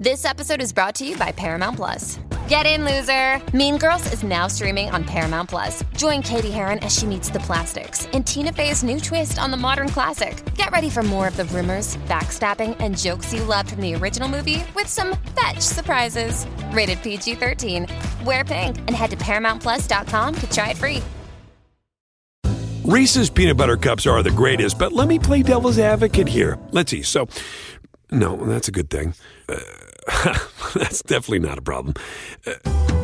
This episode is brought to you by Paramount Plus. Get in, loser! Mean Girls is now streaming on Paramount Plus. Join Cady Heron as she meets the plastics in Tina Fey's new twist on the modern classic. Get ready for more of the rumors, backstabbing, and jokes you loved from the original movie with some fetch surprises. Rated PG 13. Wear pink and head to ParamountPlus.com to try it free. Reese's peanut butter cups are the greatest, but let me play devil's advocate here. Let's see. So, no, that's a good thing. Uh, that's definitely not a problem. Uh,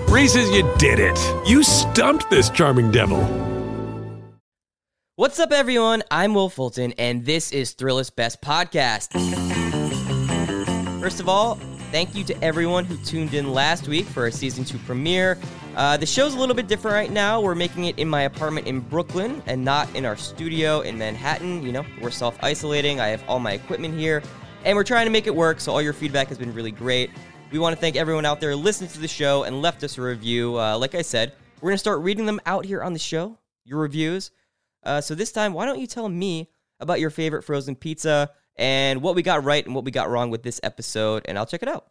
Reese's, you did it. You stumped this charming devil. What's up, everyone? I'm Will Fulton, and this is Thrillist Best Podcast. First of all, thank you to everyone who tuned in last week for our season two premiere. Uh, the show's a little bit different right now. We're making it in my apartment in Brooklyn and not in our studio in Manhattan. You know, we're self isolating. I have all my equipment here, and we're trying to make it work. So, all your feedback has been really great. We want to thank everyone out there listened to the show and left us a review. Uh, like I said, we're going to start reading them out here on the show, your reviews. Uh, so, this time, why don't you tell me about your favorite frozen pizza and what we got right and what we got wrong with this episode, and I'll check it out.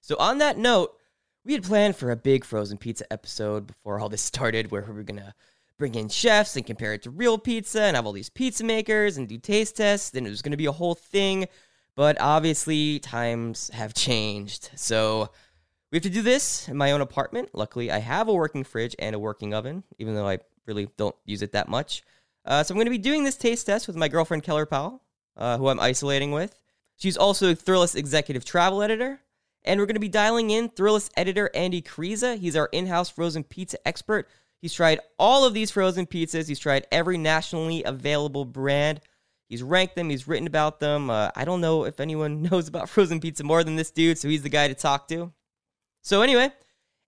So, on that note, we had planned for a big frozen pizza episode before all this started, where we were gonna bring in chefs and compare it to real pizza and have all these pizza makers and do taste tests, and it was gonna be a whole thing. But obviously, times have changed. So we have to do this in my own apartment. Luckily, I have a working fridge and a working oven, even though I really don't use it that much. Uh, so I'm going to be doing this taste test with my girlfriend Keller Powell, uh, who I'm isolating with. She's also Thrillist executive travel editor. And we're going to be dialing in Thrillist editor Andy Kryza. He's our in house frozen pizza expert. He's tried all of these frozen pizzas, he's tried every nationally available brand. He's ranked them, he's written about them. Uh, I don't know if anyone knows about frozen pizza more than this dude, so he's the guy to talk to. So, anyway,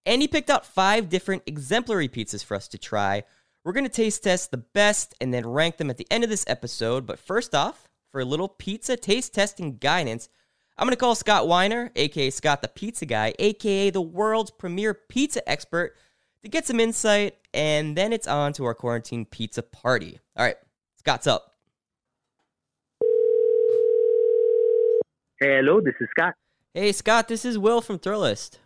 Andy picked out five different exemplary pizzas for us to try. We're going to taste test the best and then rank them at the end of this episode. But first off, for a little pizza taste testing guidance, I'm going to call Scott Wiener, aka Scott the Pizza Guy, aka the world's premier pizza expert, to get some insight, and then it's on to our quarantine pizza party. All right, Scott's up. Hello, this is Scott. Hey, Scott, this is Will from Thrillist.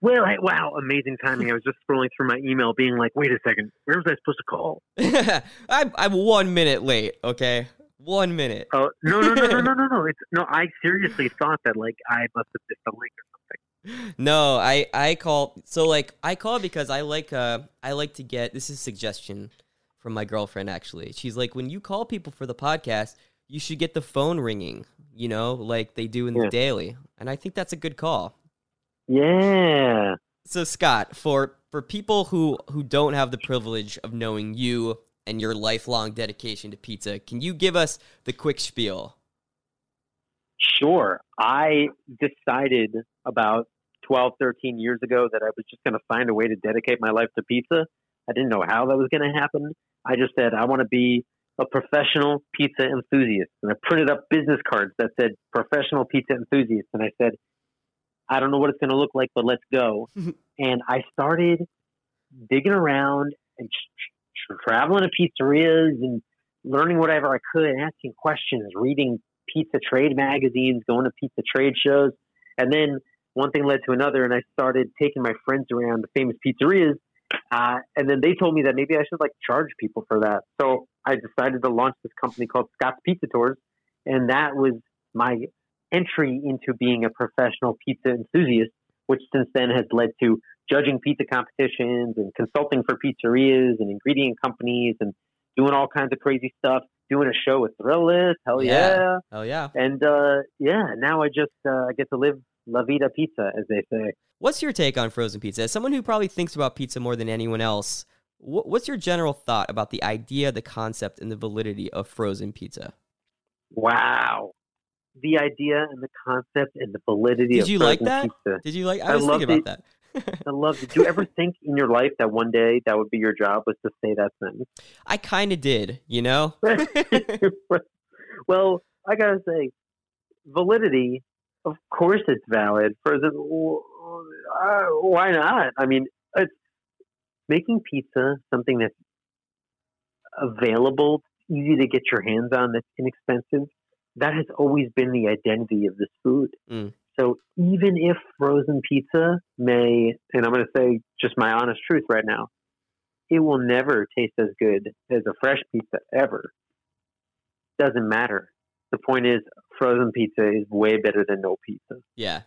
Well, hey, wow, amazing timing. I was just scrolling through my email being like, wait a second, where was I supposed to call? I'm, I'm one minute late, okay? One minute. Oh, no, no, no, no, no, no, no. It's, no, I seriously thought that, like, I must have missed a link or something. No, I I call so like I call because I like uh I like to get this is a suggestion from my girlfriend actually. She's like when you call people for the podcast, you should get the phone ringing, you know, like they do in the daily. And I think that's a good call. Yeah. So Scott, for for people who who don't have the privilege of knowing you and your lifelong dedication to pizza, can you give us the quick spiel? Sure. I decided about 12, 13 years ago that I was just going to find a way to dedicate my life to pizza. I didn't know how that was going to happen. I just said, I want to be a professional pizza enthusiast. And I printed up business cards that said professional pizza enthusiast. And I said, I don't know what it's going to look like, but let's go. and I started digging around and tr- tr- traveling to pizzerias and learning whatever I could, asking questions, reading pizza trade magazines, going to pizza trade shows. And then one thing led to another, and I started taking my friends around the famous pizzerias. Uh, and then they told me that maybe I should like charge people for that. So I decided to launch this company called Scott's Pizza Tours. And that was my entry into being a professional pizza enthusiast, which since then has led to judging pizza competitions and consulting for pizzerias and ingredient companies and doing all kinds of crazy stuff, doing a show with Thrillist. Hell yeah. Oh yeah. And uh, yeah, now I just uh, get to live La Vida Pizza, as they say. What's your take on frozen pizza? As someone who probably thinks about pizza more than anyone else, wh- what's your general thought about the idea, the concept, and the validity of frozen pizza? Wow. The idea and the concept and the validity Did of you like that? pizza. Did you like? I I was thinking about that. I love. Did you ever think in your life that one day that would be your job was to say that sentence? I kind of did, you know. well, I gotta say, validity. Of course, it's valid. For the uh, why not? I mean, it's making pizza something that's available, easy to get your hands on, that's inexpensive. That has always been the identity of this food. Mm. So even even if frozen pizza may, and I'm going to say just my honest truth right now, it will never taste as good as a fresh pizza ever. Doesn't matter. The point is, frozen pizza is way better than no pizza. Yeah.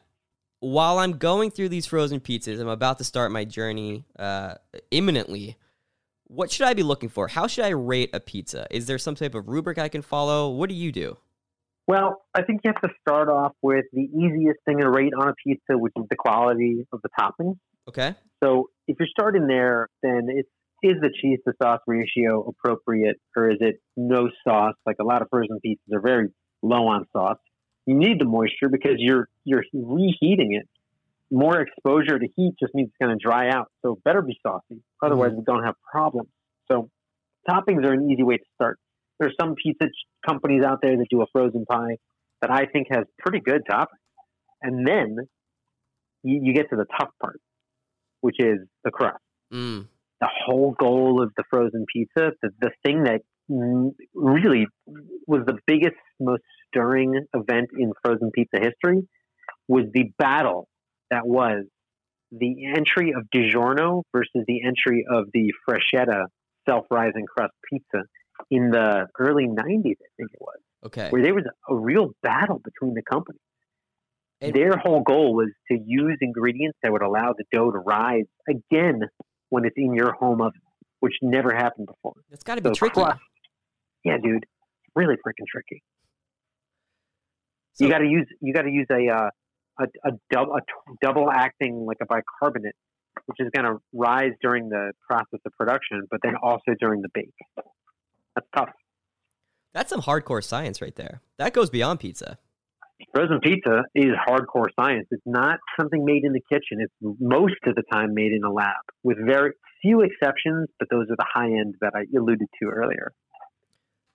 While I'm going through these frozen pizzas, I'm about to start my journey uh, imminently. What should I be looking for? How should I rate a pizza? Is there some type of rubric I can follow? What do you do? Well, I think you have to start off with the easiest thing to rate on a pizza, which is the quality of the toppings. Okay. So if you're starting there, then it's is the cheese to sauce ratio appropriate or is it no sauce? Like a lot of frozen pizzas are very low on sauce. You need the moisture because you're you're reheating it. More exposure to heat just means it's going to dry out. So it better be saucy. Otherwise, Mhm. we don't have problems. So toppings are an easy way to start. There's some pizza companies out there that do a frozen pie that I think has pretty good toppings. And then you, you get to the tough part, which is the crust Mm. The whole goal of the frozen pizza, the, the thing that really was the biggest, most stirring event in frozen pizza history, was the battle that was the entry of DiGiorno versus the entry of the Freschetta self-rising crust pizza in the early 90s, I think it was, Okay. where there was a real battle between the companies. And- Their whole goal was to use ingredients that would allow the dough to rise again when it's in your home oven, which never happened before. It's got to be So tricky. crust, yeah, dude, really freaking tricky. So- you got to use you got to use a uh, a a, dub, a t- double acting like a bicarbonate, which is going to rise during the process of production, but then also during the bake. That's tough. That's some hardcore science right there. That goes beyond pizza. Frozen pizza is hardcore science. It's not something made in the kitchen. It's most of the time made in a lab, with very few exceptions. But those are the high end that I alluded to earlier.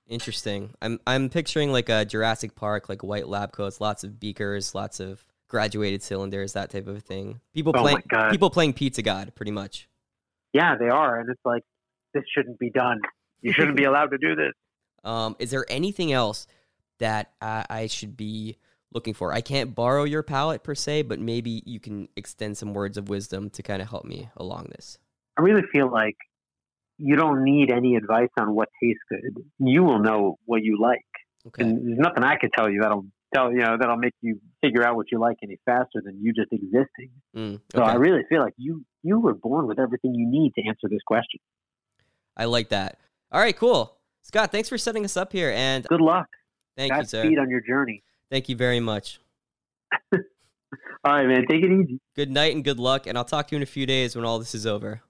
Interesting. I'm I'm picturing like a Jurassic Park, like white lab coats, lots of beakers, lots of graduated cylinders, that type of thing. People Oh playing people playing Pizza God, pretty much. Yeah, they are, and it's like this shouldn't be done. You shouldn't be allowed to do this. Um, is there anything else that I, I should be looking for? I can't borrow your palette per se, but maybe you can extend some words of wisdom to kind of help me along this. I really feel like you don't need any advice on what tastes good. You will know what you like, Okay. and there's nothing I could tell you that'll tell you know that'll make you figure out what you like any faster than you just existing. Mm, So I really feel like you you were born with everything you need to answer this question. I like that. All right, cool. Scott, thanks for setting us up here, and Good luck. thank you, sir. Godspeed on your journey. Thank you very much. All right, man. Take it easy. Good night and good luck, and I'll talk to you in a few days when all this is over.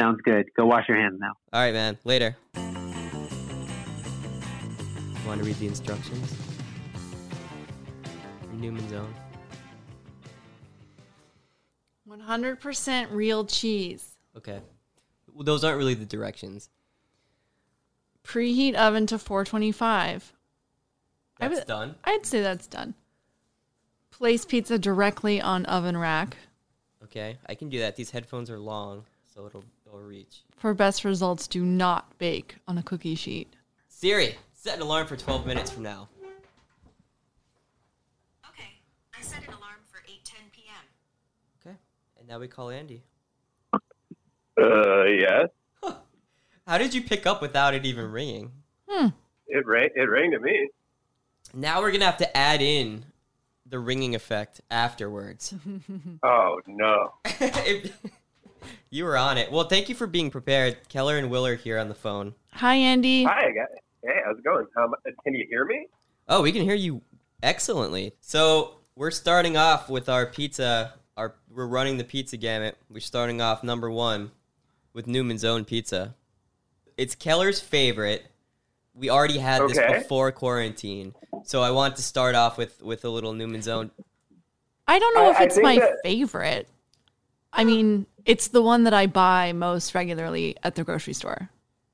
Sounds good. Go wash your hands now. All right, man. Later. Want to read the instructions? For Newman's Own. 100% real cheese. Okay. Well, those aren't really the directions. Preheat oven to 425. I That's would- done. I'd say that's done. Place pizza directly on oven rack. Okay, I can do that. These headphones are long, so it'll it'll reach. For best results, do not bake on a cookie sheet. Siri, set an alarm for 12 minutes from now. Okay, I set an alarm for 8:10 p.m. Okay, and now we call Andy. Uh, yes. How did you pick up without it even ringing? Hmm. It rang. It rang to me. Now we're gonna have to add in the ringing effect afterwards. Oh no. It- you were on it. Well, thank you for being prepared. Keller and Will are here on the phone. Hi, Andy. Hi, guys. Hey, how's it going? Um, can you hear me? Oh, we can hear you excellently. So we're starting off with our pizza. Our we're running the pizza gamut. We're starting off number one with Newman's Own Pizza. It's Keller's favorite. We already had this before quarantine, so I want to start off with with a little Newman's Own. I don't know I- if it's my that- favorite. I mean, it's the one that I buy most regularly at the grocery store.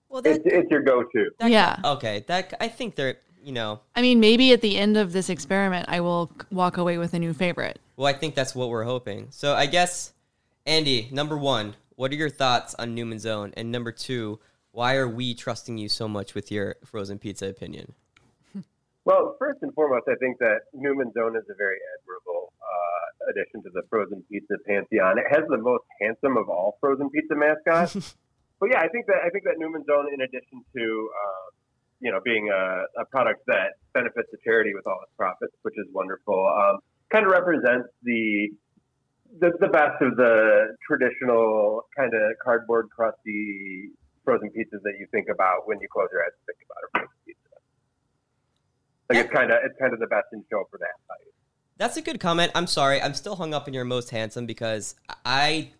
Well, It's, it's your go-to. that- Yeah. Okay, that I think they're you know. I mean, maybe at the end of this experiment, I will walk away with a new favorite. Well, I think that's what we're hoping. So I guess, Andy, number one, what are your thoughts on Newman's Own? And number two, why are we trusting you so much with your frozen pizza opinion? Well, first and foremost, I think that Newman's Own is a very admirable uh, addition to the frozen pizza pantheon. It has the most handsome of all frozen pizza mascots. but yeah, I think that I think that Newman's Own, in addition to uh, you know being a, a product that benefits the charity with all its profits, which is wonderful, um, kind of represents the the, the best of the traditional kind of cardboard crusty frozen pizzas that you think about when you close your eyes and think about a frozen pizza. Like it's kind of it's kind of the best in show for that value. That's a good comment. I'm sorry. I'm still hung up in your most handsome because I,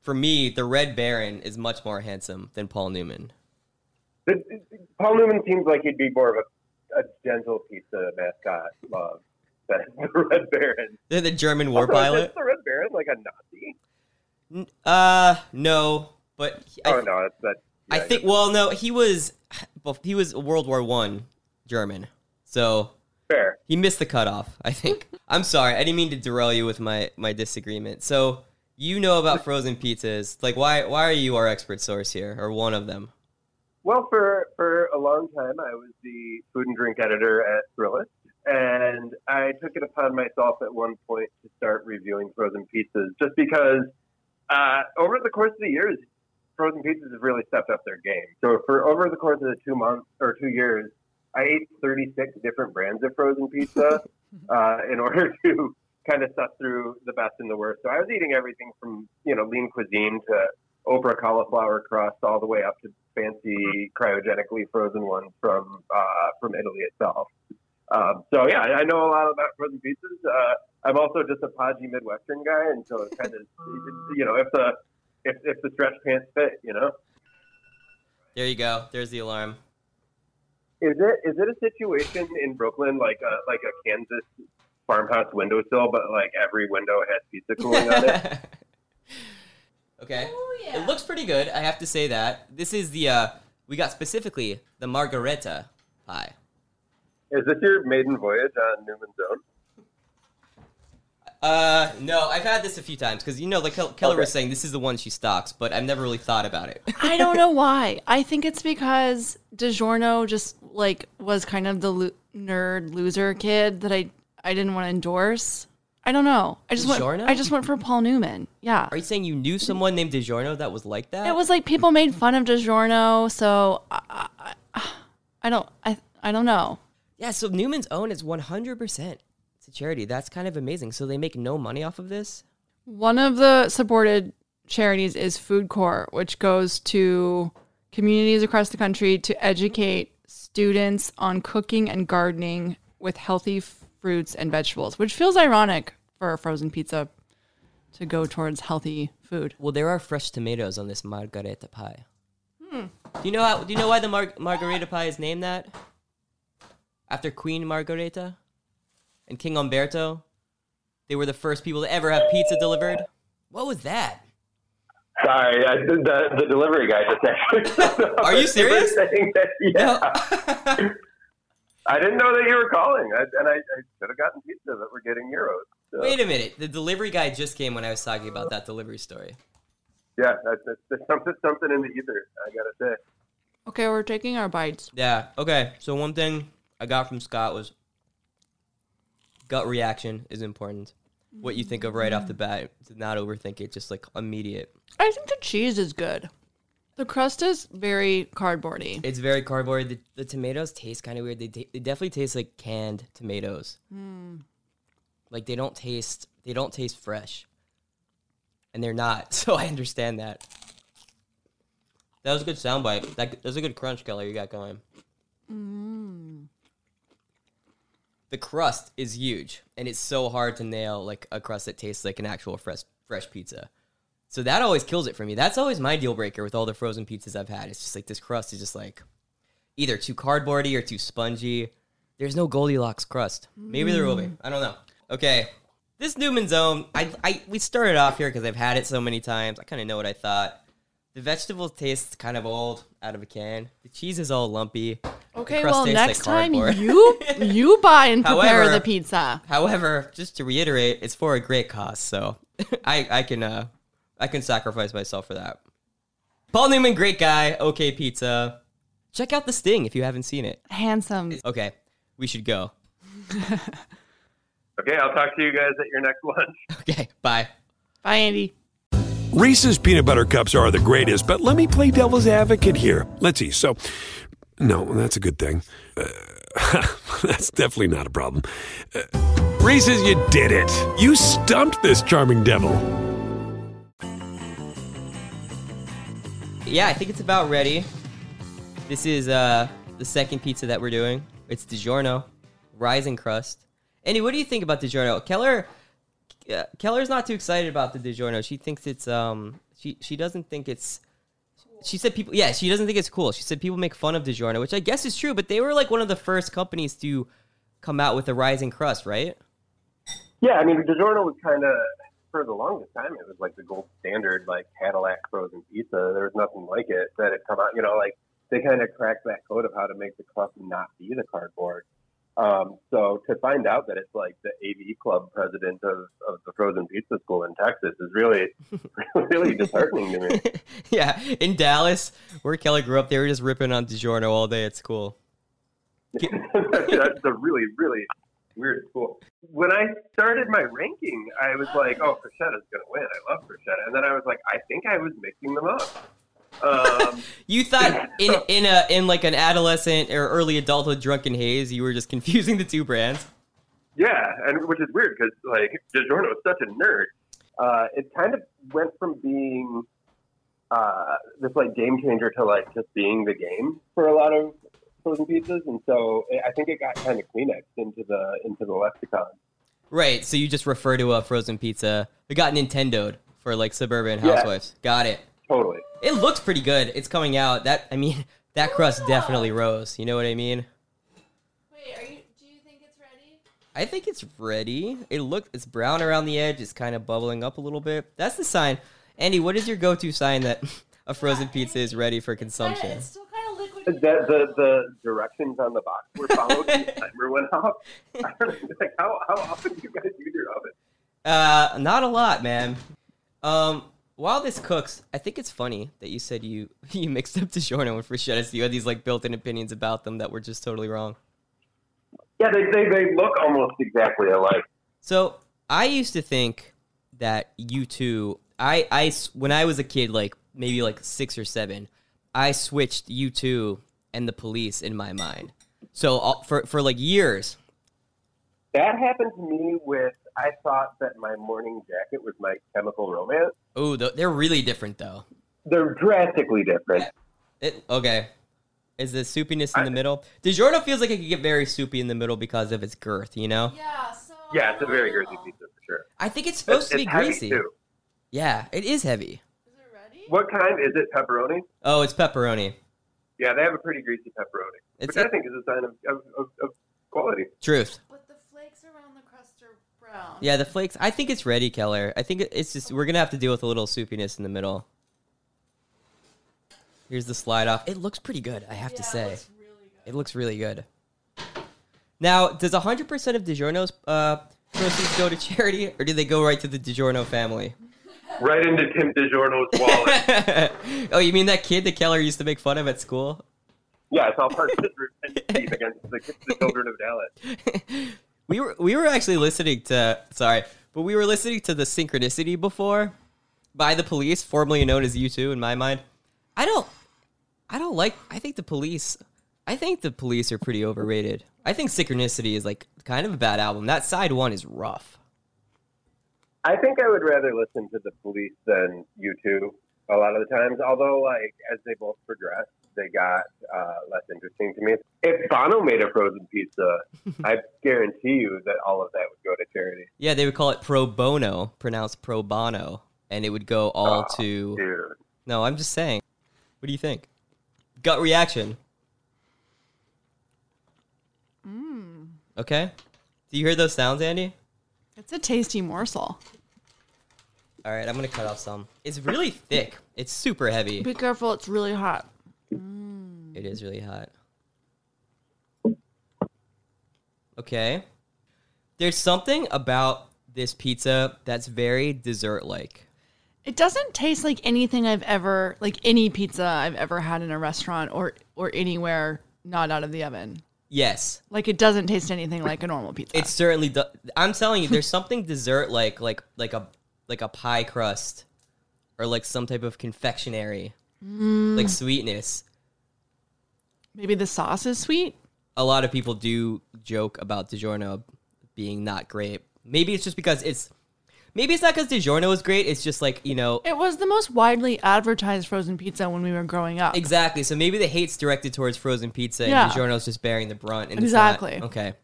for me, the Red Baron is much more handsome than Paul Newman. Paul Newman seems like he'd be more of a, a gentle pizza mascot love than the Red Baron. They're the German war Also, pilot. Is the Red Baron like a Nazi? Uh, no, but he- I, oh no, it's that. I think. Well, no, he was. He was World War One German, so fair. he missed the cutoff. I think. I'm sorry. I didn't mean to derail you with my my disagreement. So you know about frozen pizzas. Like, why why are you our expert source here, or one of them? Well, for for a long time, I was the food and drink editor at Thrillist, and I took it upon myself at one point to start reviewing frozen pizzas, just because uh, over the course of the years, frozen pizzas have really stepped up their game. So for over the course of the two months or two years, I ate 36 different brands of frozen pizza uh, in order to kind of suss through the best and the worst. So I was eating everything from you know lean cuisine to Oprah cauliflower crust all the way up to fancy cryogenically frozen ones from uh, from Italy itself. Um, so yeah, I know a lot about frozen pizzas. Uh, I'm also just a podgy Midwestern guy, and so it kind of you know if the if, if the stretch pants fit, you know. There you go. There's the alarm. Is it is it a situation in Brooklyn like a like a Kansas farmhouse windowsill, but like every window has pizza cooling on it? okay. It looks pretty good. I have to say that. This is the uh we got specifically the margarita pie. Is this your maiden voyage on Newman's Own? Uh, no, I've had this a few times because you know, like Kel- Keller was saying, this is the one she stocks, but I've never really thought about it. I don't know why. I think it's because DiGiorno just like was kind of the lo- nerd loser kid that I I didn't want to endorse. I don't know. I just DiGiorno? went. I just went for Paul Newman. Yeah. Are you saying you knew someone named DiGiorno that was like that? It was like people made fun of DiGiorno, so I, I, I don't. I I don't know. yeah. So Newman's Own is one hundred percent. A charity. That's kind of amazing. So they make no money off of this. One of the supported charities is Food Corps, which goes to communities across the country to educate students on cooking and gardening with healthy fruits and vegetables, which feels ironic for a frozen pizza to go towards healthy food. Well, there are fresh tomatoes on this margarita pie. Hmm. Do you know how? Do you know why the mar- margarita pie is named that? After Queen Margherita and King Umberto, they were the first people to ever have pizza delivered. What was that? Sorry, I, the the delivery guy just actually. Are you serious? Saying that, yeah. No. I didn't know that you were calling, I, and I, I should have gotten pizza that we're getting euros. So, Wait a minute. The delivery guy just came when I was talking about that delivery story. yeah, that's, that's, there's something something in the ether. I gotta say. Okay, we're taking our bites. Yeah. Okay. So one thing I got from Scott was gut reaction is important. What you think of right off the mm. bat, to not overthink it, just like immediate. I think the cheese is good. The crust is very cardboardy. It's very cardboard. The, the tomatoes taste kind of weird. They, ta- they definitely taste like canned tomatoes. Hmm. Like they don't taste they don't taste fresh, and they're not. So I understand that. That was a good soundbite. That that was a good crunch, Keller. You got going. Mm. The crust is huge, and it's so hard to nail like a crust that tastes like an actual fresh fresh pizza. So that always kills it for me. That's always my deal breaker with all the frozen pizzas I've had. It's just like this crust is just like either too cardboardy or too spongy. There's no Goldilocks crust. Maybe there will be. I don't know. Okay. This Newman's Own, I, I we started off here because I've had it so many times. I kind of know what I thought. The vegetables taste kind of old out of a can. The cheese is all lumpy. The Okay, well tastes like next time you you buy and prepare However- the pizza. However, just to reiterate, it's for a great cause, so I I can uh I can sacrifice myself for that. Paul Newman, great guy. Okay, pizza. Check out the Sting if you haven't seen it. Handsome. Okay, we should go. Okay, I'll talk to you guys at your next lunch. Okay, bye. Bye, Andy. Reese's peanut butter cups are the greatest, but let me play devil's advocate here. Let's see. So, no, that's a good thing. Uh, that's definitely not a problem. Uh, Reese's, you did it. You stumped this charming devil. Yeah, I think it's about ready. This is uh the second pizza that we're doing. It's DiGiorno, rising crust. Andy, what do you think about DiGiorno? Keller, uh, Keller's not too excited about the DiGiorno. She thinks it's um she she doesn't think it's. She said people yeah she doesn't think it's cool. She said people make fun of DiGiorno, which I guess is true. But they were like one of the first companies to come out with a rising crust, right? Yeah, I mean, DiGiorno was kind of for the longest time. It was like the gold standard, like Cadillac frozen pizza. There was nothing like it that had come out. You know, like they kind of cracked that code of how to make the crust not be the cardboard. Um, so to find out that it's like the AV club president of, of the frozen pizza school in Texas is really, really disheartening to me. yeah, in Dallas, where Kelly grew up, they were just ripping on DiGiorno all day at school. That's a really, really weird school. When I started my ranking, I was like, oh, Freschetta's going to win. I love Freschetta. And then I was like, I think I was mixing them up. Um, You thought in in a in like an adolescent or early adulthood drunken haze, you were just confusing the two brands. yeah, and which is weird because like DiGiorno is such a nerd. Uh, it kind of went from being uh, this like game changer to like just being the game for a lot of frozen pizzas, and so I think it got kind of Kleenex into the into the lexicon. Right. So you just refer to a frozen pizza. It got Nintendoed for like suburban Yeah. housewives. Got it. Totally. It looks pretty good. It's coming out. That I mean, that crust definitely rose. You know what I mean? Wait, are you? Do you think it's ready? I think it's ready. It look it's brown around the edge. It's kind of bubbling up a little bit. That's the sign. Andy, what is your go-to sign that a frozen pizza is ready for consumption? still kind of liquid. The, the the directions on the box were followed. the timer went off. I don't like how how often do you guys use your oven? Uh, not a lot, man. Um, while this cooks, I think it's funny that you said you you mixed up DiGiorno and Freschetta. So you had these like built-in opinions about them that were just totally wrong. Yeah, they, they they look almost exactly alike. So I used to think that U2, I, I when I was a kid, like maybe like six or seven, I switched U2 and the police in my mind. So uh, for for like years, That happened to me with I thought that my morning jacket was my chemical romance. oh, they're really different though. They're drastically different. It, okay. Is the soupiness in I- the middle? DiGiorno feels like it could get very soupy in the middle because of its girth, you know? Yeah. So. Yeah, it's a very girthy pizza for sure. I think it's supposed It's, to be it's heavy, greasy. too. Yeah, it is heavy. Is it ready? What kind is it? Pepperoni? Oh, it's pepperoni. Yeah, they have a pretty greasy pepperoni, It's which I a- think is a sign of, of, of, of quality. Truth. But the flakes around the crust are brown. Yeah, the flakes. I think it's ready, Keller. I think it's just we're gonna have to deal with a little soupiness in the middle. Here's the slide off. It looks pretty good, I have to say. It looks really good. Now, does 100% of DiGiorno's uh, proceeds go to charity, or do they go right to the DiGiorno family? Right into Tim DiGiorno's wallet. oh, you mean that kid that Keller used to make fun of at school? yeah, it's all part of his revenge against the, the children of Dallas. we were we were actually listening to sorry, but we were listening to the synchronicity before by the police, formerly known as U2 in my mind. I don't I don't like I think the police I think the police are pretty overrated. I think Synchronicity is like kind of a bad album. That side one is rough. I think I would rather listen to the police than you two a lot of the times. Although, like as they both progressed, they got uh, less interesting to me. If Bono made a frozen pizza, I guarantee you that all of that would go to charity. Yeah, they would call it pro bono, pronounced pro bono, and it would go all Oh, to Dude, No, I'm just saying. What do you think? Gut reaction. Okay. Do you hear those sounds, Andy? It's a tasty morsel. All right, I'm gonna cut off some. It's really thick. It's super heavy. Be careful, it's really hot. It is really hot. Okay. There's something about this pizza that's very dessert-like. It doesn't taste like anything I've ever like any pizza I've ever had in a restaurant or or anywhere not out of the oven. Yes. Like it doesn't taste anything like a normal pizza. It certainly does. I'm telling you, there's something dessert like like like a like a pie crust or like some type of confectionery, mm. like sweetness. Maybe the sauce is sweet. A lot of people do joke about DiGiorno being not great. Maybe it's just because it's maybe it's not because DiGiorno is great. It's just like you know It was the most widely advertised frozen pizza when we were growing up. exactly. So maybe the hate's directed towards frozen pizza, and Yeah. DiGiorno's just bearing the brunt. And it's not- Exactly. okay.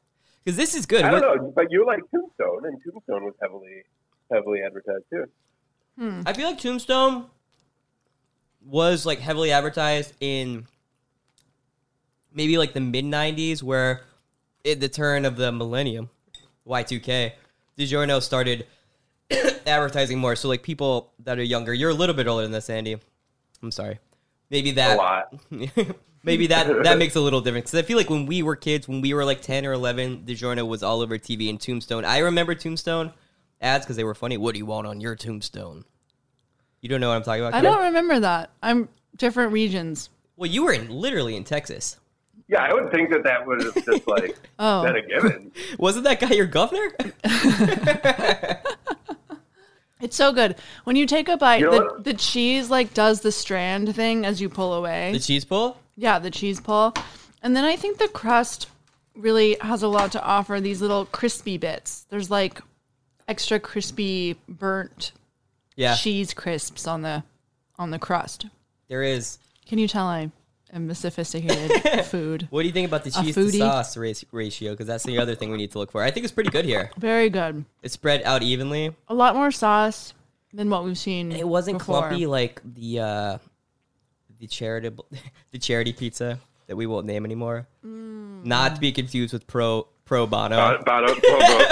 Because this is good. I don't know, but you like Tombstone, and Tombstone was heavily heavily advertised too. Hmm. I feel like Tombstone was like heavily advertised in maybe like the mid '90s, where at the turn of the millennium, Y2K, DiGiorno started advertising more. So like people that are younger, you're a little bit older than this, Andy. I'm sorry. Maybe A that lot. maybe that that makes a little difference. Because I feel like when we were kids, when we were like 10 or 11, DiGiorno was all over TV and Tombstone. I remember Tombstone ads because they were funny. What do you want on your tombstone? You don't know what I'm talking about? I don't remember that. I'm different regions. Well, you were in literally in Texas. Yeah, I would think that that would have just like Oh. been a given. Wasn't that guy your governor? It's so good. When you take a bite, You know the, the cheese like does the strand thing as you pull away. the cheese pull? yeah, the cheese pull. And then I think the crust really has a lot to offer. These little crispy bits. There's like extra crispy burnt Yeah, cheese crisps on the on the crust. there is. Can you tell I am a sophisticated food? What do you think about the A cheese to foodie? sauce race, ratio? Because that's the other thing we need to look for. I think it's pretty good here. Very good. It's spread out evenly. A lot more sauce than what we've seen. It wasn't before. clumpy like the uh the charitable the charity pizza that we won't name anymore. Mm. Not to be confused with pro pro bono. Bono, Bono,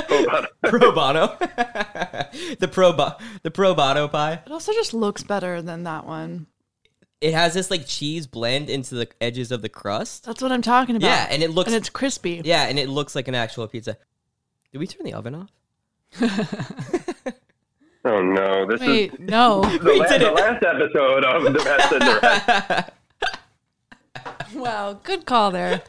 Bono, Bono. pro bono. the pro bo- the pro bono pie. It also just looks better than that one. It has this like cheese blend into the edges of the crust. That's what I'm talking about. Yeah, and it looks and it's crispy. yeah, and it looks like an actual pizza. Did we turn the oven off? Oh no, this Wait, is no. the, We la- did the last episode of the best and the rest. wow, good call there.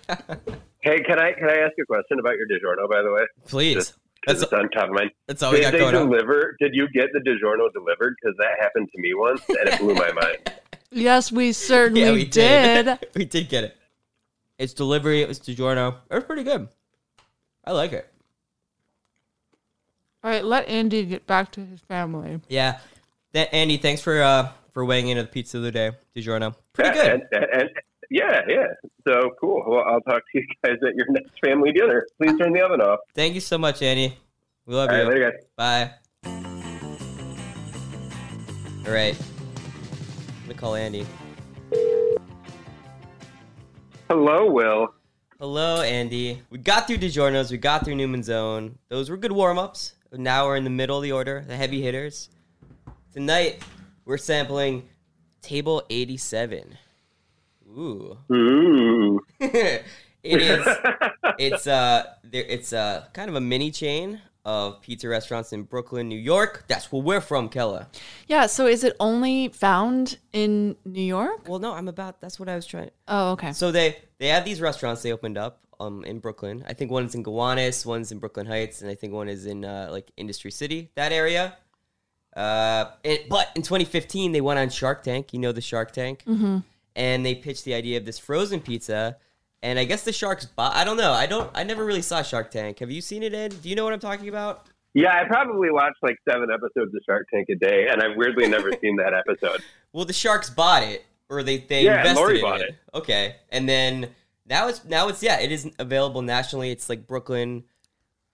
Hey, can I can I ask you a question about your DiGiorno? By the way, Please. Just- That's it's on top of mind. that's all we Did got they going on. deliver? Did you get the DiGiorno delivered? Because that happened to me once, and it blew my mind. Yes, we certainly Yeah, we did. did. we did get it. It's delivery. It was DiGiorno. It was pretty good. I like it. All right, let Andy get back to his family. Yeah. Th- Andy, thanks for uh for weighing in at the pizza of the day, DiGiorno. Pretty good. And, and, and- yeah, yeah. So cool. Well, I'll talk to you guys at your next family dinner. Please turn the oven off. Thank you so much, Andy. We love All you. right, later, guys. Bye. All right. Let me call Andy. Hello, Will. Hello, Andy. We got through DiGiorno's. We got through Newman's Own. Those were good warm ups. Now we're in the middle of the order, the heavy hitters. Tonight, we're sampling Table 87. Ooh. Ooh. it is. It's uh, there. It's uh, kind of a mini chain of pizza restaurants in Brooklyn, New York. That's where we're from, Kella. Yeah, so is it only found in New York? Well, no, I'm about. That's what I was trying. Oh, okay. So they they have these restaurants they opened up um in Brooklyn. I think one's in Gowanus, one's in Brooklyn Heights, and I think one is in uh, like Industry City, that area. Uh, it, but in 2015 they went on Shark Tank. You know the Shark Tank, mm-hmm. and they pitched the idea of this frozen pizza. And I guess the sharks bought. I don't know. I don't. I never really saw Shark Tank. Have you seen it, Ed? Do you know what I'm talking about? Yeah, I probably watch like seven episodes of Shark Tank a day, and I've weirdly never seen that episode. Well, the sharks bought it, or they they Yeah, invested Lori in bought it. it. Okay, and then now it's now it's yeah, it is available nationally. It's like Brooklyn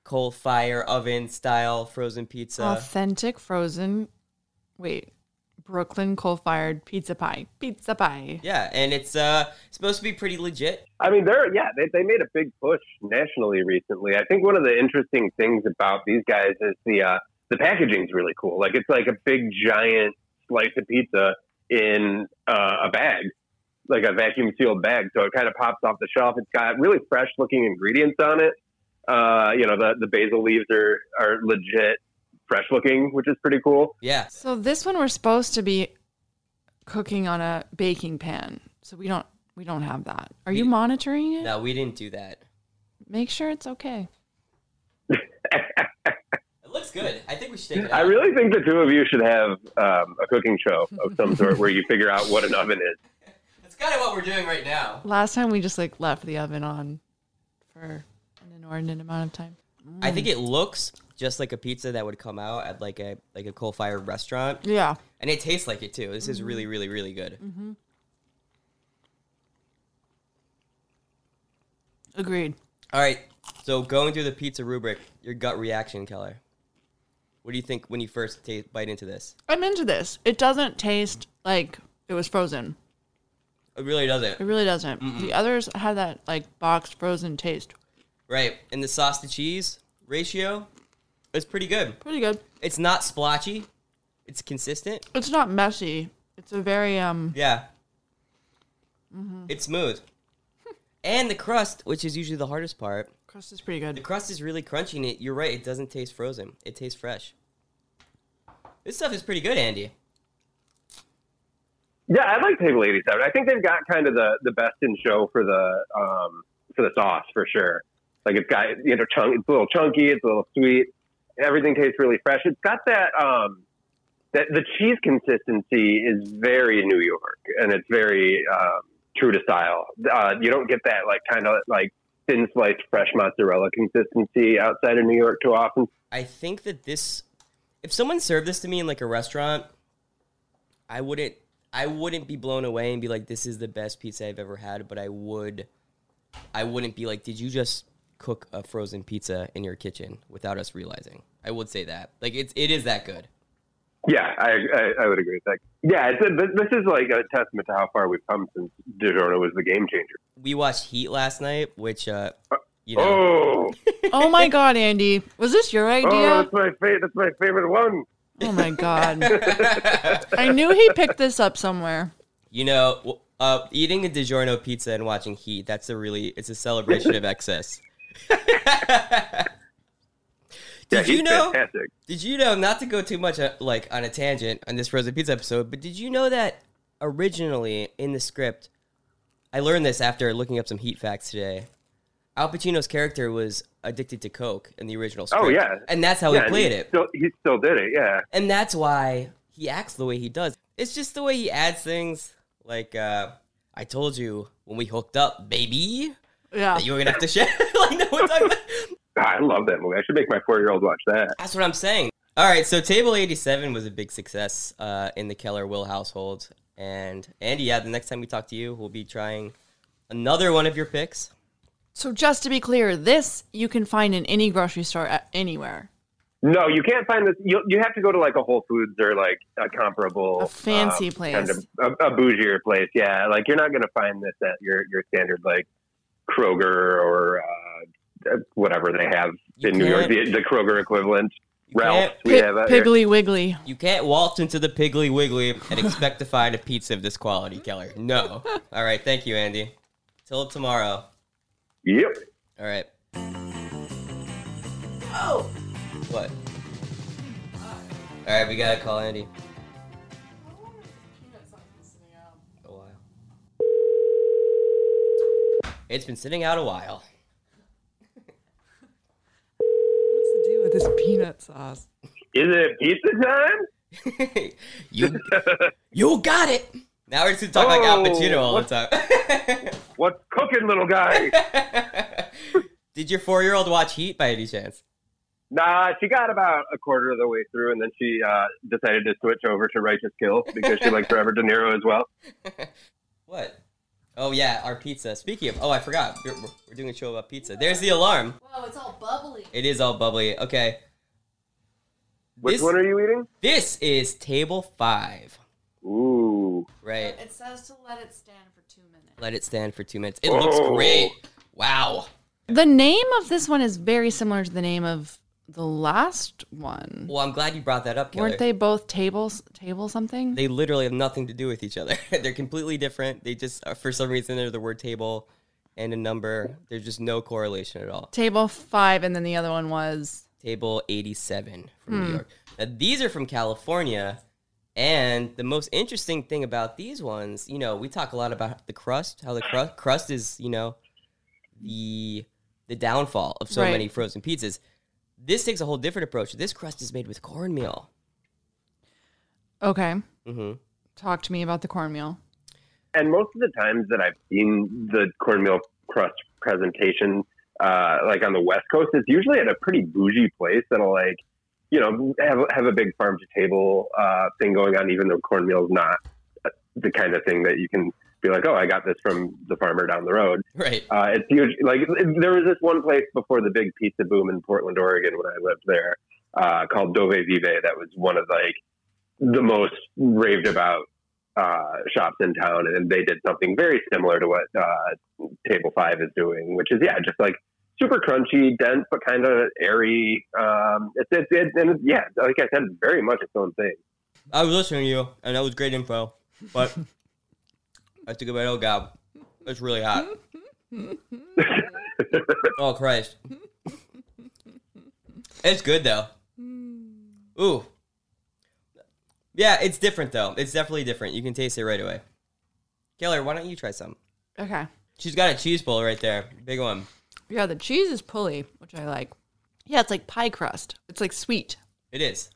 coal fire oven style frozen pizza. Authentic frozen. Wait, Brooklyn coal-fired pizza pie. Pizza pie. yeah, and it's uh supposed to be pretty legit. I mean, they're yeah, they they made a big push nationally recently. I think one of the interesting things about these guys is the uh, the packaging's really cool. Like it's like a big giant slice of pizza in uh, a bag, like a vacuum sealed bag. So it kind of pops off the shelf. It's got really fresh looking ingredients on it. Uh, you know, the the basil leaves are are legit fresh looking, which is pretty cool. Yeah, So this one we're supposed to be cooking on a baking pan. So we don't we don't have that. Are you monitoring it? no, we didn't do that. make sure it's okay. It looks good. I think we should take it I really think the two of you should have um, a cooking show of some sort where you figure out what an oven is. That's kind of what we're doing right now. Last time we just like left the oven on for an inordinate amount of time. I think it looks just like a pizza that would come out at like a like a coal fired restaurant, Yeah. and it tastes like it too. This is really, mm-hmm. really, really good. Mm-hmm. Agreed. All right, so going through the pizza rubric, your gut reaction, Keller. What do you think when you first bite into this? I'm into this. It doesn't taste like it was frozen. It really doesn't. It really doesn't. The others have that like boxed frozen taste. Right, and the sauce to cheese ratio is pretty good. Pretty good. It's not splotchy. It's consistent. It's not messy. It's a very um Yeah. It's smooth. And the crust, which is usually the hardest part, crust is pretty good. the crust is really crunchy and it you're right, it doesn't taste frozen. It tastes fresh. This stuff is pretty good, Andy. Yeah, I like Table 87. I think they've got kind of the, the best in show for the um, for the sauce for sure. Like it's got you know chunk, it's a little chunky, it's a little sweet. Everything tastes really fresh. It's got that um, that the cheese consistency is very New York, and it's very um, true to style. Uh, you don't get that like kind of like thin sliced fresh mozzarella consistency outside of New York too often. I think that this if someone served this to me in like a restaurant, I wouldn't I wouldn't be blown away and be like this is the best pizza I've ever had, but I would I wouldn't be like did you just cook a frozen pizza in your kitchen without us realizing? I would say that. Like it's it is that good. Yeah, I, I, I would agree with that. Yeah, it's a, this is like a testament to how far we've come since DiGiorno was the game changer. We watched Heat last night, which uh you know Oh, oh my god, Andy. Was this your oh, idea? that's my fa- that's my favorite one. Oh my god. I knew he picked this up somewhere. You know, uh, eating a DiGiorno pizza and watching Heat, that's a really, it's a celebration of excess. Yeah, Did you know? Fantastic. Did you know, not to go too much uh, like on a tangent on this frozen pizza episode, but did you know that originally in the script, I learned this after looking up some Heat facts today. Al Pacino's character was addicted to coke in the original script. Oh, yeah. and that's how yeah, he played he it. Still, he still did it. Yeah. and that's why he acts the way he does. It's just the way he adds things. Like uh, I told you when we hooked up, baby, Yeah. that you were gonna have to share. like no one talking. I love that movie. I should make my four year old watch that. That's what I'm saying. All right, so Table 87 was a big success uh, in the Keller Will household, and Andy, yeah, the next time we talk to you, we'll be trying another one of your picks. So just to be clear, this you can find in any grocery store at anywhere. No, you can't find this. You you have to go to like a Whole Foods or like a comparable, A fancy um, place. kind of a, a bougier place. Yeah, like you're not going to find this at your your standard like Kroger or uh, whatever they have You in New York, the, the Kroger equivalent. You Ralph's we Pi- have out here. Piggly Wiggly. You can't waltz into the Piggly Wiggly and expect to find a pizza of this quality, Keller. No. All right, thank you, Andy. Till tomorrow. Yep. All right. Oh. What? All right, we gotta call Andy. It's been sitting out a while. What's the deal with this peanut sauce? Is it pizza time? you, you got it. Now we're just gonna talk like Al Oh, Pacino all what- the time. What's cooking, little guy? Did your four-year-old watch Heat by any chance? nah, she got about a quarter of the way through, and then she uh, decided to switch over to Righteous Kill because she liked Robert De Niro as well. What? Oh yeah, our pizza. Speaking of, oh I forgot, we're, we're- we're doing a show about pizza. There's the alarm. Wow, it's all bubbly. It is all bubbly. Okay. Which This- one are you eating? This is table five. Ooh. Right. It says to let it stand for two minutes. Let it stand for two minutes. It looks Oh. great. Wow. The name of this one is very similar to the name of the last one. Well, I'm glad you brought that up, Keller. Weren't they both tables? Table something? They literally have nothing to do with each other. they're completely different. They just, uh, for some reason, they're the word table and a number. There's just no correlation at all. Table five, and then the other one was Table 87 from Hmm. New York. Now, these are from California. And the most interesting thing about these ones, you know, we talk a lot about the crust, how the crust, crust is, you know, the the downfall of so Right. many frozen pizzas. This takes a whole different approach. This crust is made with cornmeal. Okay. Mm-hmm. Talk to me about the cornmeal. And most of the times that I've seen the cornmeal crust presentation, uh, like on the West Coast, it's usually at a pretty bougie place that'll like, you know, have have a big farm to table uh, thing going on, even though cornmeal's not the kind of thing that you can be like, oh, I got this from the farmer down the road. Right. Uh, it's huge. Like there was this one place before the big pizza boom in Portland, Oregon, when I lived there, uh, called Dove Vivi. That was one of like the most raved about uh, shops in town, and they did something very similar to what uh, Table Five is doing, which is yeah, just like super crunchy, dense, but kind of airy. Um, it's it's it, and it's, yeah, like I said, it's very much its own thing. I was listening to you, and that was great info. But I took a bite. Oh god, it's really hot. oh Christ, it's good though. Ooh, yeah, it's different though. It's definitely different. You can taste it right away. Keller, why don't you try some? Okay. She's got a cheese bowl right there, big one. Yeah, the cheese is pulley, which I like. Yeah, it's like pie crust. It's like sweet. It is.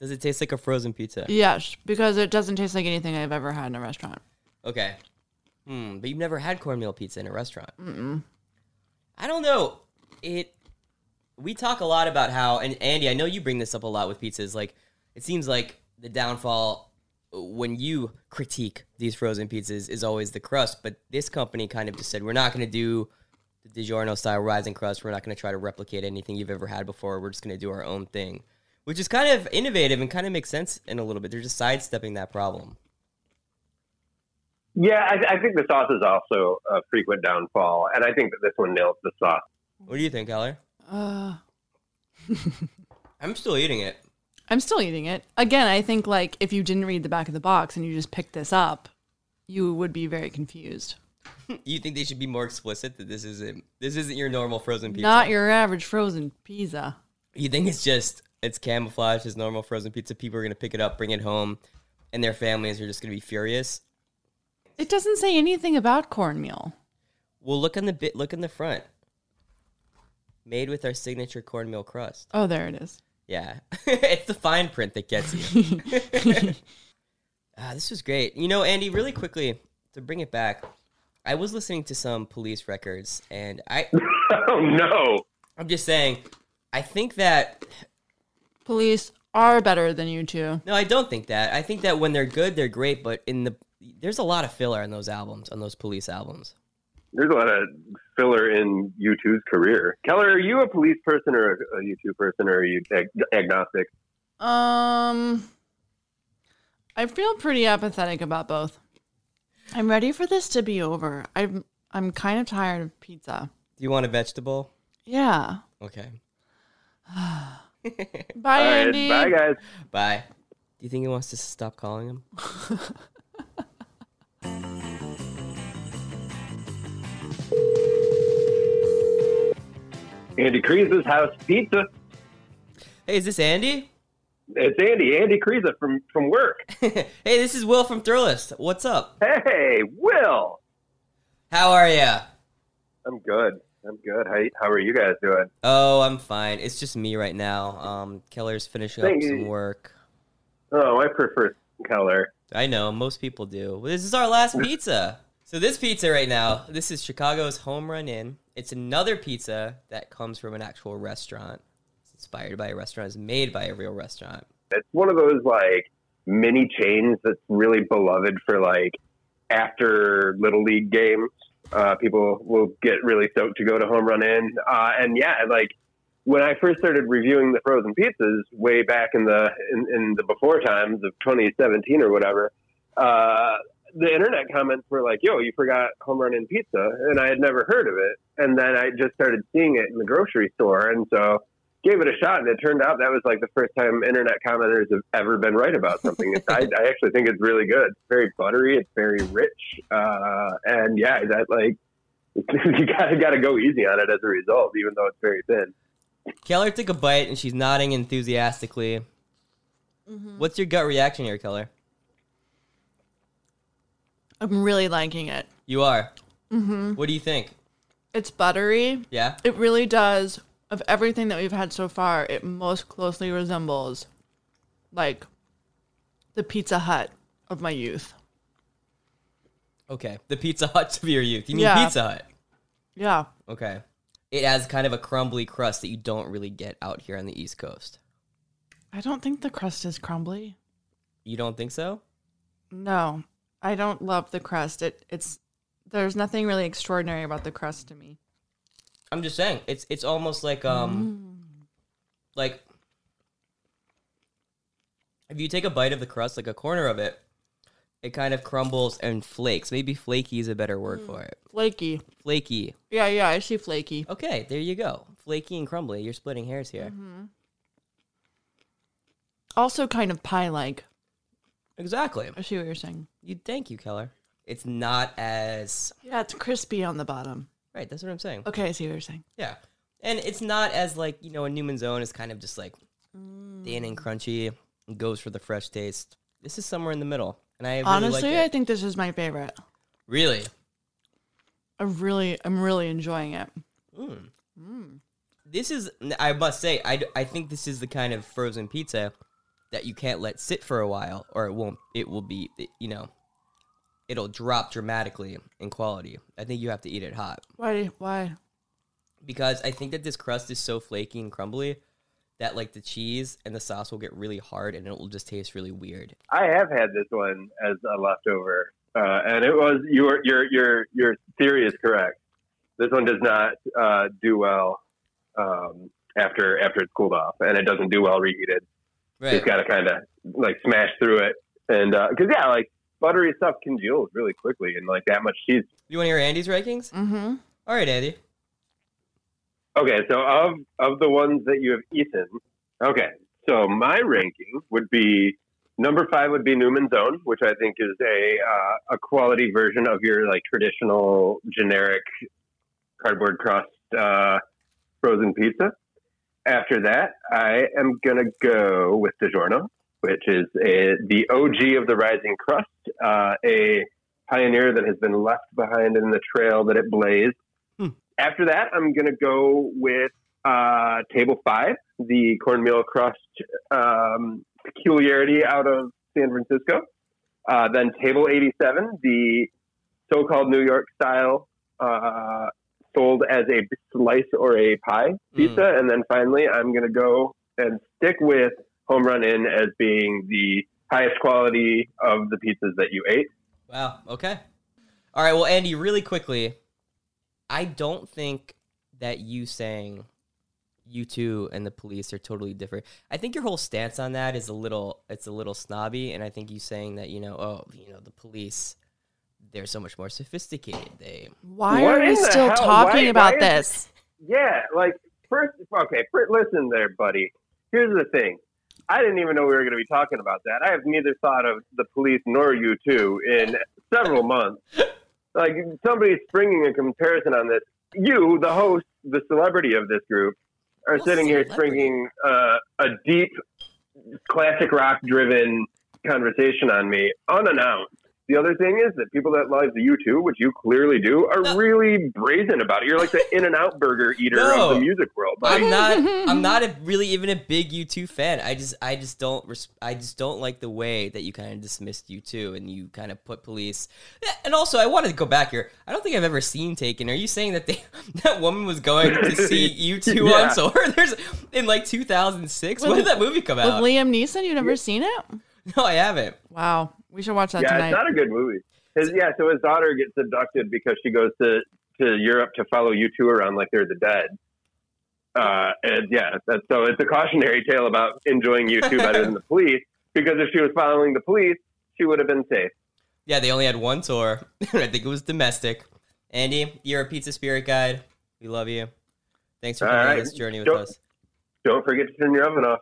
Does it taste like a frozen pizza? Yes, because it doesn't taste like anything I've ever had in a restaurant. Okay. Hmm, but you've never had cornmeal pizza in a restaurant. Mm-mm. I don't know. It. We talk a lot about how, and Andy, I know you bring this up a lot with pizzas. Like, it seems like the downfall when you critique these frozen pizzas is always the crust. But this company kind of just said, we're not going to do the DiGiorno style rising crust. We're not going to try to replicate anything you've ever had before. We're just going to do our own thing, which is kind of innovative and kind of makes sense in a little bit. They're just sidestepping that problem. Yeah, I, I think the sauce is also a frequent downfall, and I think that this one nails the sauce. What do you think, Keller? Uh, I'm still eating it. I'm still eating it. Again, I think like if you didn't read the back of the box and you just picked this up, you would be very confused. You think they should be more explicit that this isn't this isn't your normal frozen pizza? Not your average frozen pizza. You think it's just it's camouflage as normal frozen pizza? People are gonna pick it up, bring it home, and their families are just gonna be furious. It doesn't say anything about cornmeal. Well, look on the bit. Look in the front. Made with our signature cornmeal crust. Oh, there it is. Yeah, it's the fine print that gets you. ah, this was great. You know, Andy, really quickly to bring it back, I was listening to some police records, and I oh no! I'm just saying, I think that Police are better than U2. no, I don't think that. I think that when they're good, they're great, but in the there's a lot of filler in those albums, on those police albums. There's a lot of filler in U2's career. Keller, are you a police person or a, a U2 person, or are you ag- agnostic? Um, I feel pretty apathetic about both. I'm ready for this to be over. I'm I'm kind of tired of pizza. Do you want a vegetable? Yeah. Okay. Bye, All right, Andy. bye, guys. Bye. Do you think he wants to stop calling him? Andy Kryza's house pizza. Hey, is this Andy? It's Andy, Andy Kryza from from work. hey, this is Will from Thrillist. What's up? Hey, Will. How are you? I'm good. I'm good. How how are you guys doing? Oh, I'm fine. It's just me right now. Um, Keller's finishing up some work. Oh, I prefer Keller. I know most people do. This is our last pizza. So this pizza right now, this is Chicago's Home Run Inn. It's another pizza that comes from an actual restaurant. It's inspired by a restaurant. It's made by a real restaurant. It's one of those like mini chains that's really beloved for like after little league games. Uh, people will get really stoked to go to Home Run Inn. Uh, and yeah, like when I first started reviewing the frozen pizzas way back in the in, in the before times of 2017 or whatever, uh, the internet comments were like, "Yo, you forgot Home Run Inn pizza," and I had never heard of it. And then I just started seeing it in the grocery store, and so gave it a shot. And it turned out that was like the first time internet commenters have ever been right about something. It's, I, I actually think it's really good. It's very buttery. It's very rich, uh, and yeah, that like you gotta gotta go easy on it as a result, even though it's very thin. Keller took a bite and she's nodding enthusiastically. What's your gut reaction here, Keller? I'm really liking it. You are. Mm-hmm. What do you think? It's buttery. Yeah. It really does. Of everything that we've had so far, it most closely resembles like the Pizza Hut of my youth. Okay. The Pizza Hut of your youth. You mean Yeah. Pizza Hut? Yeah. Okay. It has kind of a crumbly crust that you don't really get out here on the East Coast. I don't think the crust is crumbly. You don't think so? No. I don't love the crust. It it's there's nothing really extraordinary about the crust to me. I'm just saying. It's it's almost like um like if you take a bite of the crust, like a corner of it, it kind of crumbles and flakes. Maybe flaky is a better word for it. Flaky. Flaky. Yeah, yeah, I see flaky. Okay, there you go. Flaky and crumbly. You're splitting hairs here. Also kind of pie like. Exactly. I see what you're saying. You thank you, Keller. It's not as Yeah, it's crispy on the bottom. Right. That's what I'm saying. Okay, I see what you're saying. Yeah, and it's not as like you know a Newman's Own is kind of just like thin and mm. crunchy and goes for the fresh taste. This is somewhere in the middle, and I really Honestly, I think this is my favorite. really. I really, I'm really enjoying it. Mm. Mm. This is I must say I, I think this is the kind of frozen pizza that you can't let sit for a while or it won't it will be you know it'll drop dramatically in quality. I think you have to eat it hot. Why? Why? because I think that this crust is so flaky and crumbly that like the cheese and the sauce will get really hard and it will just taste really weird. I have had this one as a leftover, uh, and it was your your your your theory is correct. This one does not uh, do well um, after after it's cooled off, and it doesn't do well reheated. Right. It's got to kind of like smash through it, and because yeah, like buttery stuff congeals really quickly, and like that much cheese. You want to hear Andy's rankings? Mm-hmm. All right, Andy. Okay, so of of the ones that you have eaten, okay, so my ranking would be number five would be Newman's Own, which I think is a uh, a quality version of your like traditional generic cardboard crust uh, frozen pizza. After that, I am gonna go with DiGiorno, which is a, the OG of the rising crust, uh, a pioneer that has been left behind in the trail that it blazed. After that, I'm going to go with uh, Table 5, the cornmeal crust um, peculiarity out of San Francisco. Uh, then Table 87, the so called New York style, uh, sold as a slice or a pie pizza. And then finally, I'm going to go and stick with Home Run Inn as being the highest quality of the pizzas that you ate. Wow. Okay. All right. Well, Andy, really quickly, I don't think that you saying U2 and the police are totally different. I think your whole stance on that is a little it's a little snobby, and I think you saying that you know oh you know the police they're so much more sophisticated. They Why What are we still hell? talking Why- about why is- this? Yeah, like first, okay. First, listen there, buddy. Here's the thing. I didn't even know we were going to be talking about that. I have neither thought of the police nor you two in several months. Like somebody springing a comparison on this. You, the host, the celebrity of this group, are sitting here springing uh, a deep, classic rock-driven conversation on me unannounced. The other thing is that people that love the U2, which you clearly do, are No. really brazen about it. You're like the In-N-Out Burger eater No. of the music world. Like, I'm not. I'm not a, really even a big U2 fan. I just. I just don't. Res- I just don't like the way that you kind of dismissed U2 and you kind of put police. Eh, and also, I wanted to go back here. I don't think I've ever seen Taken. Are you saying that they that woman was going to see U2 Yeah. on tour? There's in like 2006. When did that movie come out? With? Liam Neeson, you've never seen it? No, I haven't. Wow, we should watch that yeah, tonight. it's not a good movie. His, yeah, so his daughter gets abducted because she goes to, to Europe to follow U2 around like they're the dead. Uh, and yeah, that's, so it's a cautionary tale about enjoying U2 better than the police because if she was following the police, she would have been safe. Yeah, they only had one tour. I think it was domestic. Andy, you're a pizza spirit guide. We love you. Thanks for All coming on this journey with Don't- us. Don't forget to turn your oven off.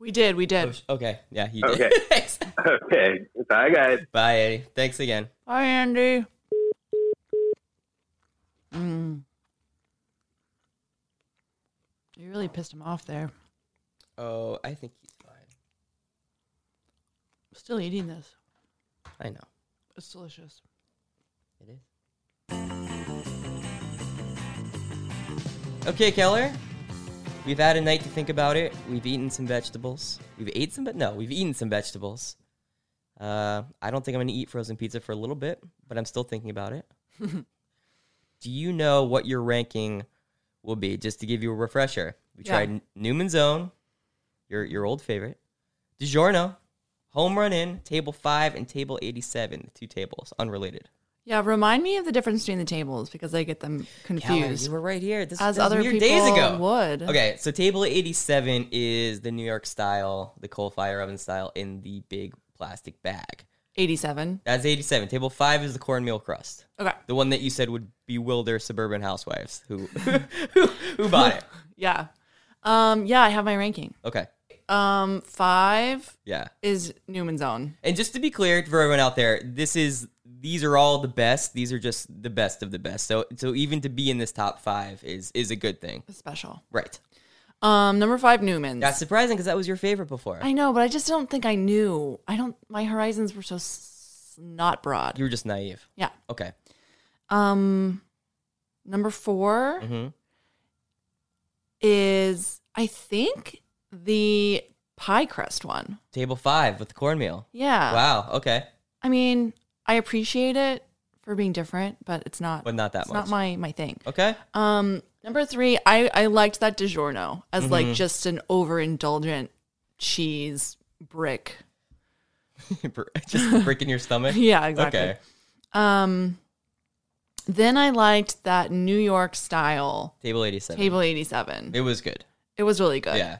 We did, we Oh, did. sh- okay, yeah, you Okay. did. Thanks. Okay. Bye, guys. Bye, Eddie. Thanks again. Bye, Andy. Mm. You really pissed him off there. Oh, I think he's fine. Still eating this. I know. It's delicious. It is. Okay, Keller. We've had a night to think about it. We've eaten some vegetables. We've ate some, but no, we've eaten some vegetables. Uh, I don't think I'm going to eat frozen pizza for a little bit, but I'm still thinking about it. Do you know what your ranking will be? Just to give you a refresher, we Yeah. tried Newman's Own, your your old favorite, DiGiorno, Home Run Inn, Table Five, and Table 87. The two tables, unrelated. Yeah, remind me of the difference between the tables because I get them Keller, confused. you were right here. This, as this was other people days ago. would. Okay, so table 87 is the New York style, the coal fire oven style in the big plastic bag. 87. That's 87. Table 5 is the cornmeal crust. Okay. The one that you said would bewilder suburban housewives who who, who bought it. Yeah. Um, yeah, I have my ranking. Okay. Um, five Yeah. is Newman's Own. And just to be clear for everyone out there, this is these are all the best. These are just the best of the best. So so even to be in this top 5 is is a good thing. Special. Right. Um, number five, Newman's. That's surprising because that was your favorite before. I know, but I just don't think I knew. I don't. My horizons were so s- not broad. you were just naive. yeah. Okay. Um, number 4 hmm is I think the pie crust one. Table 5 with the cornmeal. Yeah. Wow. Okay. I mean, I appreciate it for being different, but it's not. But not that it's much. not my my thing. Okay. Um, number three, I I liked that DiGiorno as Mm-hmm. like just an overindulgent cheese brick. Just a brick in your stomach. Yeah, exactly. Okay. Um, then I liked that New York style Table 87. table eighty seven. It was good. It was really good. Yeah.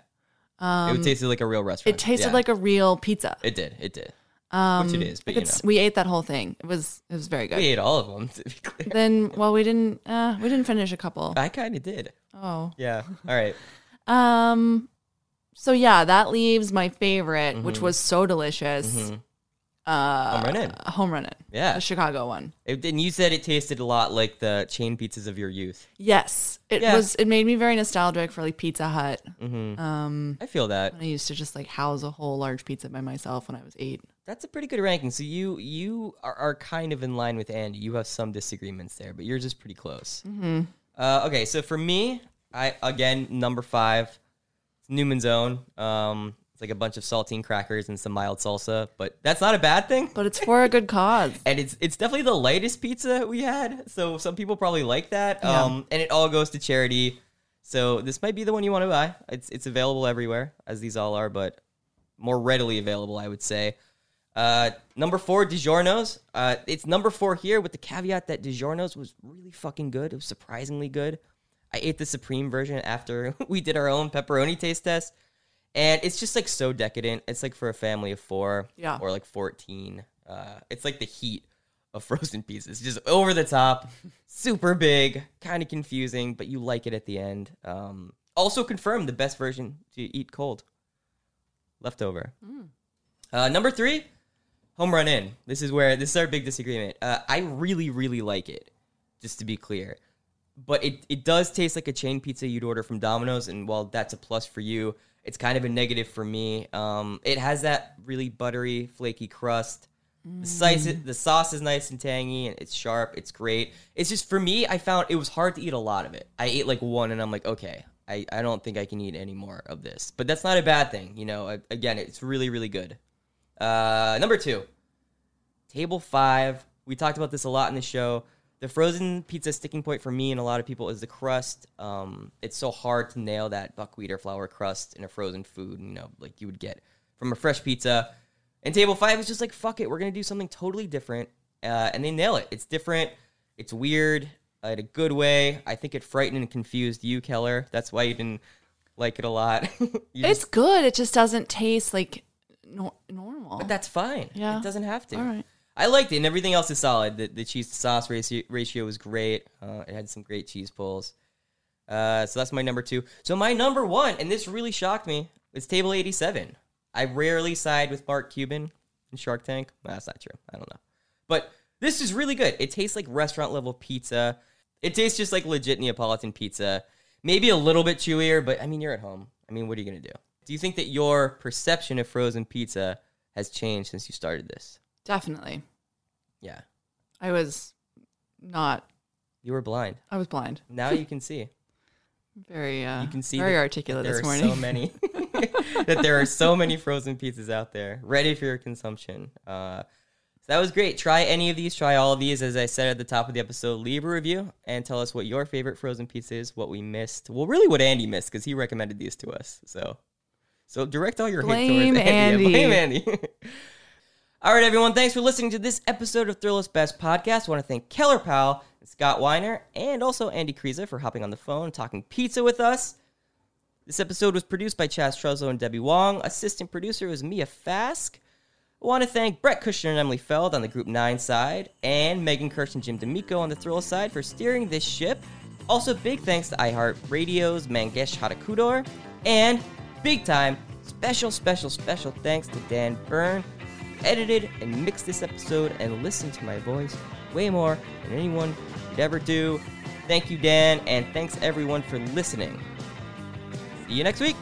Um, it tasted like a real restaurant. it tasted Yeah. like a real pizza. It did. It did. Um, Which it is, but you know. we ate that whole thing. It was it was very good. We ate all of them, to be clear. Then, well, we didn't. Uh, we didn't finish a couple. I kind of did. Oh. Yeah. All right. Um. So yeah, that leaves my favorite, Mm-hmm. which was so delicious. Uh, Home Run Inn. Home Run Inn. Yeah. The Chicago one. It, and you said it tasted a lot like the chain pizzas of your youth. Yes, it Yeah. was. It made me very nostalgic for like Pizza Hut. Mm-hmm. Um, I feel that. I used to just like house a whole large pizza by myself when I was eight. That's a pretty good ranking. So you you are, are kind of in line with Andy. You have some disagreements there, but yours is pretty close. Mm-hmm. Uh, okay, so for me, I again number five, it's Newman's Own. Um, it's like a bunch of saltine crackers and some mild salsa, but that's not a bad thing. But it's for a good cause. and it's it's definitely the lightest pizza we had. So some people probably like that. Yeah. Um, and it all goes to charity. So this might be the one you want to buy. It's it's available everywhere, as these all are, but more readily available, I would say. Uh, number four, DiGiorno's. Uh, it's number four here with the caveat that DiGiorno's was really fucking good. It was surprisingly good. I ate the supreme version after we did our own pepperoni taste test, and it's just like so decadent. It's like for a family of four, Yeah. or like fourteen. Uh, it's like the heat of frozen pieces, just over the top, super big, kind of confusing, but you like it at the end. Um, also confirmed the best version to eat cold, leftover. Uh, number three, Home Run Inn. This is where this is our big disagreement. Uh, I really, really like it. Just to be clear, but it it does taste like a chain pizza you'd order from Domino's, and while that's a plus for you, it's kind of a negative for me. Um, it has that really buttery, flaky crust. The sauce, the sauce is nice and tangy, and it's sharp. It's great. It's just for me, I found it was hard to eat a lot of it. I ate like one, and I'm like, okay, I, I don't think I can eat any more of this. But that's not a bad thing, you know. I- Again, it's really really good. Uh, number two, table five. We talked about this a lot in the show. The frozen pizza sticking point for me and a lot of people is the crust. Um, it's so hard to nail that buckwheat or flour crust in a frozen food, you know, like you would get from a fresh pizza. And table five is just like, fuck it, we're gonna do something totally different, uh, and they nail it. It's different, it's weird, uh, in a good way. I think it frightened and confused you, Keller. That's why you didn't like it a lot. It's just- good. It just doesn't taste like no- normal. but that's fine. Yeah. it doesn't have to. All right. I liked it, and everything else is solid. The, the cheese to sauce ratio, ratio was great. Uh, it had some great cheese pulls. Uh, so that's my number two. So my number one, and this really shocked me, is Table 87. I rarely side with Mark Cuban in Shark Tank. Well, that's not true. I don't know. But this is really good. It tastes like restaurant level pizza. It tastes just like legit Neapolitan pizza. Maybe a little bit chewier, but I mean, you're at home. I mean, what are you going to do? Do you think that your perception of frozen pizza has changed since you started this? Definitely. Yeah. I was not. You were blind. I was blind. Now you can see. Very, uh, You can see very articulate there this are morning. so many that there are so many frozen pizzas out there ready for your consumption. Uh, so that was great. Try any of these. Try all of these. As I said at the top of the episode, leave a review and tell us what your favorite frozen pizza is, what we missed. Well, really, what Andy missed because he recommended these to us. So, so direct all your Blame hate towards Andy. Andy. Blame Andy. all right, everyone. Thanks for listening to this episode of Thrillist Best Podcast. I want to thank Keller Powell, Scott Wiener, and also Andy Kryza for hopping on the phone and talking pizza with us. This episode was produced by Chaz Trezzo and Debbie Wong. Assistant producer was Mia Fask. I want to thank Brett Kushner and Emily Feld on the Group 9 side, and Megan Kirsch and Jim D'Amico on the Thrill side for steering this ship. Also, big thanks to iHeartRadio's Mangesh Hattikudur, and big time. Special, special, special thanks to Dan Byrne, edited and mixed this episode and listened to my voice way more than anyone could ever do. Thank you, Dan, and thanks everyone for listening. See you next week.